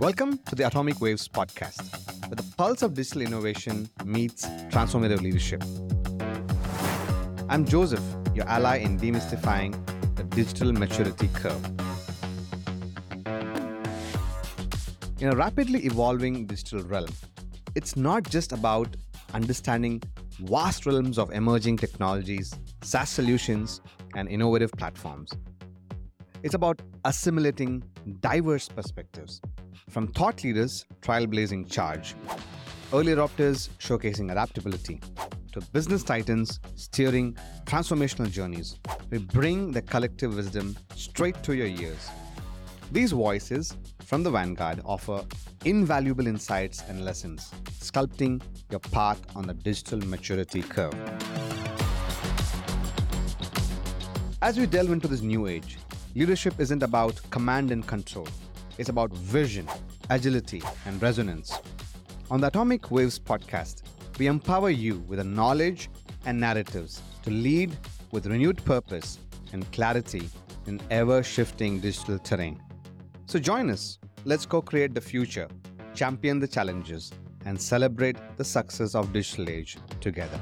Welcome to the Atomic Waves podcast, where the pulse of digital innovation meets transformative leadership. I'm Joseph, your ally in demystifying the digital maturity curve. In a rapidly evolving digital realm, it's not just about understanding vast realms of emerging technologies, SaaS solutions, and innovative platforms. It's about assimilating diverse perspectives from thought leaders trailblazing charge, early adopters showcasing adaptability, to business titans steering transformational journeys. We bring the collective wisdom straight to your ears. These voices from the vanguard offer invaluable insights and lessons, sculpting your path on the digital maturity curve. As we delve into this new age, leadership isn't about command and control, it's about vision, agility, and resonance. On the Atomic Waves podcast, we empower you with the knowledge and narratives to lead with renewed purpose and clarity in ever shifting digital terrain. So join us. Let's co create the future, champion the challenges, and celebrate the success of digital age together.